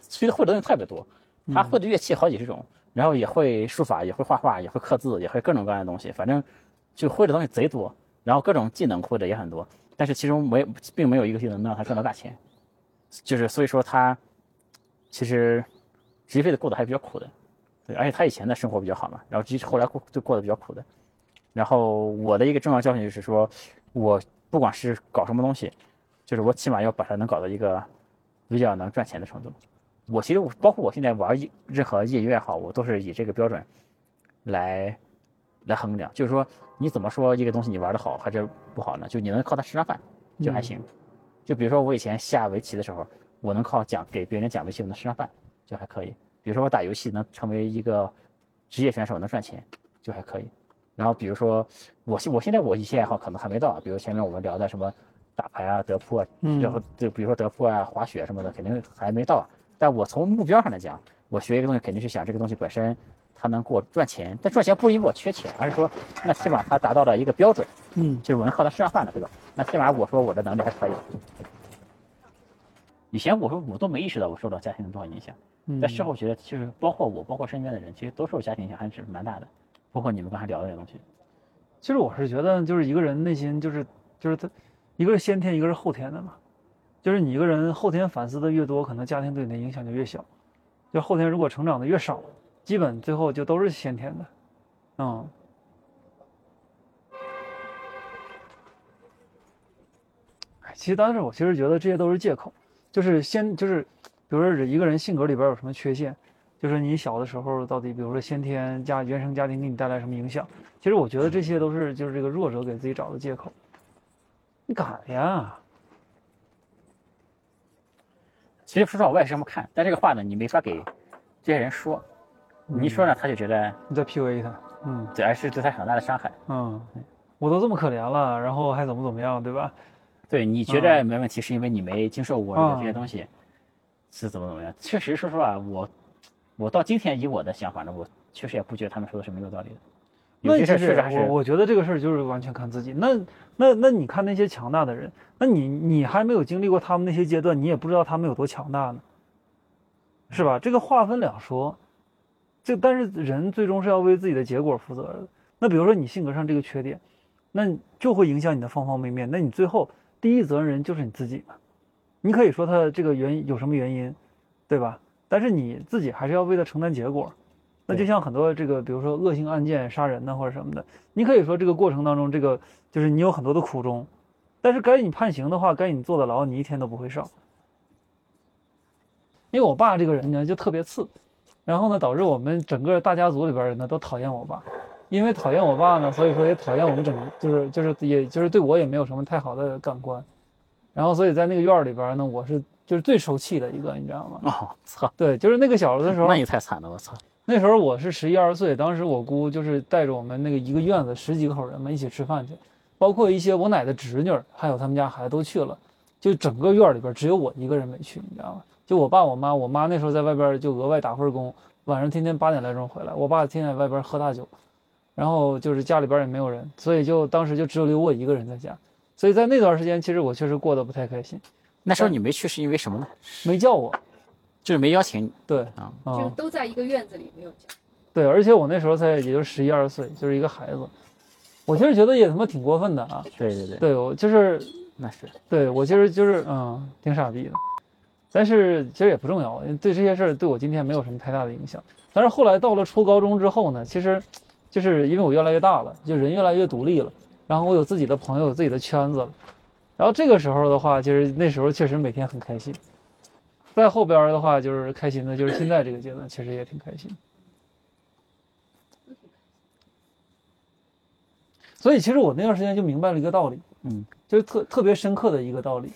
其实会的东西特别多，他会的乐器好几十种，然后也会书法，也会画画，也会刻字，也会各种各样的东西，反正就会的东西贼多，然后各种技能会的也很多，但是其中没并没有一个技能能让他赚到大钱，就是所以说他其实直接的过得还比较苦的，对，而且他以前的生活比较好嘛，然后其实后来过就过得比较苦的。然后我的一个重要教训就是说，我不管是搞什么东西，就是我起码要把它能搞到一个比较能赚钱的程度。我其实我包括我现在玩一任何业余爱好，我都是以这个标准来来衡量，就是说你怎么说一个东西你玩的好还是不好呢？就你能靠它吃上饭就还行。就比如说我以前下围棋的时候，我能靠讲给别人讲围棋我能吃上饭就还可以。比如说我打游戏能成为一个职业选手能赚钱就还可以。然后比如说我现我现在我一些爱好可能还没到，比如前面我们聊的什么打牌啊、德扑啊，嗯然后就比如说德扑啊、滑雪什么的，肯定还没到。但我从目标上来讲，我学一个东西肯定是想这个东西本身它能给我赚钱，但赚钱不是因为我缺钱，而是说那起码它达到了一个标准，嗯就是我能靠它吃上饭了，对吧？那起码我说我的能力还可以。以前我说我都没意识到我受到家庭的多少影响，嗯，但事后觉得其实包括我，包括身边的人，其实都受家庭影响还是蛮大的，包括你们刚才聊的那些东西。其实我是觉得，就是一个人内心就是就是他，一个是先天，一个是后天的嘛。就是你一个人后天反思的越多，可能家庭对你的影响就越小。就后天如果成长的越少，基本最后就都是先天的。嗯，其实当时我其实觉得这些都是借口，就是先就是，比如说一个人性格里边有什么缺陷，就是你小的时候到底，比如说先天家原生家庭给你带来什么影响，其实我觉得这些都是就是这个弱者给自己找的借口。你敢呀，其实说实话，我也是这么看，但这个话呢，你没法给这些人说，你一说呢，他就觉得你在 PUA 他，嗯对，而是对他很大的伤害。嗯，我都这么可怜了，然后还怎么怎么样，对吧？对，你觉得没问题，是因为你没经受过嗯这些东西，是怎么怎么样？确实，说实话，我我到今天以我的想法呢，我确实也不觉得他们说的是没有道理的。有些那其实事确实还是我我觉得这个事儿就是完全看自己。那那那你看那些强大的人，那你你还没有经历过他们那些阶段，你也不知道他们有多强大呢，是吧？这个话分两说。这但是人最终是要为自己的结果负责的。那比如说你性格上这个缺点，那就会影响你的方方面面。那你最后第一责任人就是你自己嘛。你可以说他这个原因有什么原因，对吧？但是你自己还是要为他承担结果。那就像很多这个，比如说恶性案件、杀人呐或者什么的，你可以说这个过程当中，这个就是你有很多的苦衷，但是该你判刑的话，该你坐的牢，你一天都不会少。因为我爸这个人呢就特别次，然后呢导致我们整个大家族里边人呢都讨厌我爸，因为讨厌我爸呢，所以说也讨厌我们整个，就是就是也就是对我也没有什么太好的感官，然后所以在那个院儿里边呢，我是就是最受气的一个，你知道吗？哦，操，对，就是那个小的时候那，你太惨了，我操！那时候我是十一二岁，当时我姑就是带着我们那个一个院子十几口人们一起吃饭去，包括一些我奶的侄女儿，还有他们家孩子都去了，就整个院儿里边只有我一个人没去，你知道吗？就我爸我妈，我妈那时候在外边就额外打份工，晚上天天八点来钟回来，我爸天天在外边喝大酒，然后就是家里边也没有人，所以就当时就只有留我一个人在家，所以在那段时间其实我确实过得不太开心，那时候你没去是因为什么呢？没叫我，就是没邀请你对，啊。啊、就是都在一个院子里，没有家。对，而且我那时候才也就十一二岁，就是一个孩子，我其实觉得也他妈挺过分的啊。对对对，对我就是，那是对我其实就是嗯，挺傻逼的，但是其实也不重要，对这些事儿对我今天没有什么太大的影响。但是后来到了初高中之后呢，其实就是因为我越来越大了，就人越来越独立了，然后我有自己的朋友，有自己的圈子了，然后这个时候的话，其实那时候确实每天很开心。再后边儿的话，就是开心的，就是现在这个阶段，其实也挺开心。所以其实我那段时间就明白了一个道理，嗯，就是特特别深刻的一个道理，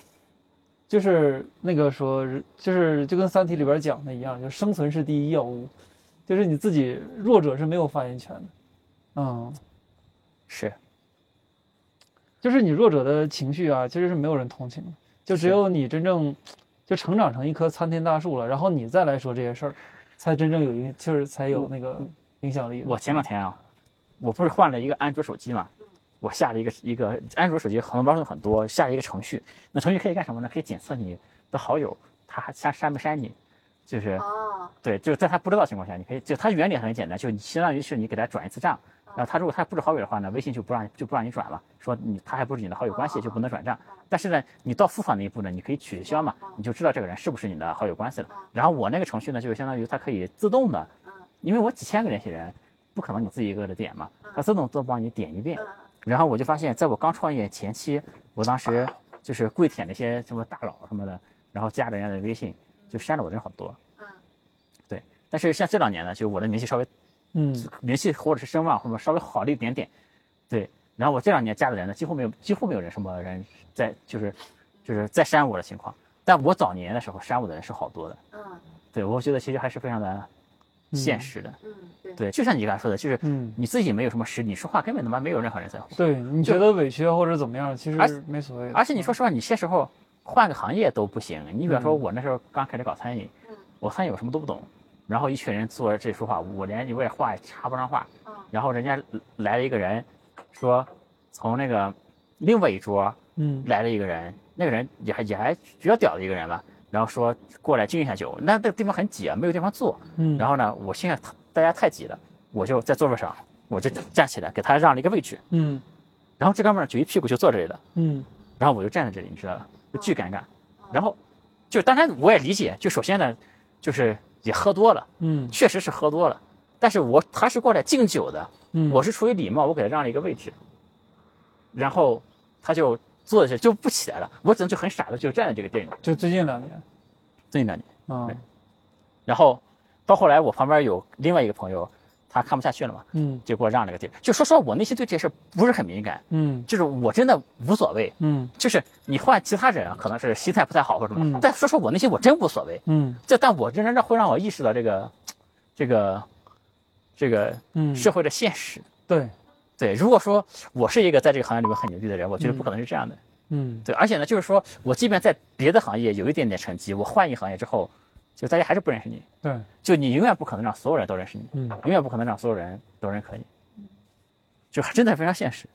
就是那个说，就是就跟《三体》里边讲的一样，就生存是第一要务，就是你自己弱者是没有发言权的，嗯，是，就是你弱者的情绪啊，其实是没有人同情的，就只有你真正就成长成一棵参天大树了，然后你再来说这些事儿，才真正有影，就是才有那个影响力。我前两天啊，我不是换了一个安卓手机嘛，我下了一个一个安卓手机很多功能很多，下了一个程序，那程序可以干什么呢？可以检测你的好友他还删删没删你，就是啊，对，就是在他不知道情况下，你可以就它原理很简单，就你相当于是你给他转一次账，然后他如果他不是好友的话呢，微信就不让就不让你转了，说你他还不是你的好友关系，就不能转账。但是呢，你到付款那一步呢，你可以取消嘛，你就知道这个人是不是你的好友关系了。然后我那个程序呢，就是相当于它可以自动的，因为我几千个联系人，不可能你自己一个个的点嘛，它自动都帮你点一遍。然后我就发现，在我刚创业前期，我当时就是跪舔那些什么大佬什么的，然后加人家的微信，就删了我人好多。对，但是像这两年呢，就我的名气稍微嗯名气或者是声望或者稍微好了一点点，对。然后我这两年加的人呢，几乎没有几乎没有人什么人在就是就是在删我的情况，但我早年的时候删我的人是好多的。嗯对，我觉得其实还是非常的现实的。嗯，对，对，就像你刚才说的，就是嗯，你自己没有什么实力，你说话根本他妈没有任何人在乎。对，你觉得委屈或者怎么样，其而实没所谓。而且你说实话，你些时候换个行业都不行。你比方说，嗯我那时候刚开始搞餐饮，嗯我餐饮我什么都不懂，然后一群人坐着这里说话，我连我也话也插不上话。啊然后人家来了一个人，说从那个另外一桌嗯来了一个人，那个人也还也还比较屌的一个人吧，然后说过来敬一下酒，那那个地方很挤啊，没有地方坐。嗯，然后呢，我现在大家太挤了，我就在座位上，我就站起来给他让了一个位置，嗯然后这哥们儿就一屁股就坐这里了，嗯然后我就站在这里，你知道吧？就巨尴尬。然后就当然我也理解，就首先呢，就是也喝多了，嗯。确实是喝多了，但是我他是过来敬酒的，嗯，我是出于礼貌，我给他让了一个位置，然后他就坐在这就不起来了，我只能就很傻的就站在这个店里，就最近两年。最近两年。啊，然后到后来我旁边有另外一个朋友，他看不下去了嘛，嗯就给我让了个地儿。就说实话，我内心对这事不是很敏感，嗯就是我真的无所谓。嗯就是你换其他人啊，可能是心态不太好或者什么，嗯但说实话，我内心我真无所谓。嗯这但我仍然让会让我意识到这个，这个，这个嗯，社会的现实。对，对，如果说我是一个在这个行业里面很牛逼的人，我觉得不可能是这样的。嗯对，而且呢，就是说我即便在别的行业有一点点成绩，我换一行业之后，就大家还是不认识你，对，就你永远不可能让所有人都认识你，嗯。永远不可能让所有人都认可你，就真的非常现实。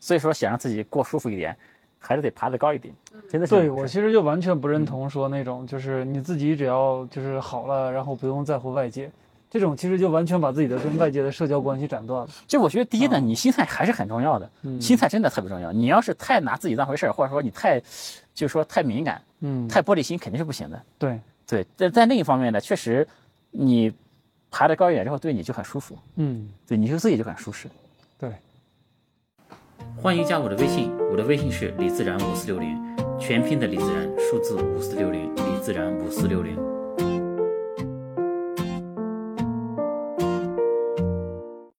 所以说，想让自己过舒服一点，还是得爬得高一点，真的是对我其实就完全不认同说那种就是你自己只要就是好了，然后不用在乎外界，这种其实就完全把自己的跟外界的社交关系斩断了。就我觉得第一呢，啊你心态还是很重要的，嗯。心态真的特别重要。你要是太拿自己当回事儿，或者说你太，就是说太敏感、嗯，太玻璃心，肯定是不行的。对，对，但在另一方面呢，确实，你爬得高一点之后，对你就很舒服，嗯对你就自己就很舒适。对。欢迎加我的微信，我的微信是李自然五四六零，全拼的李自然，数字五四六零，李自然五四六零。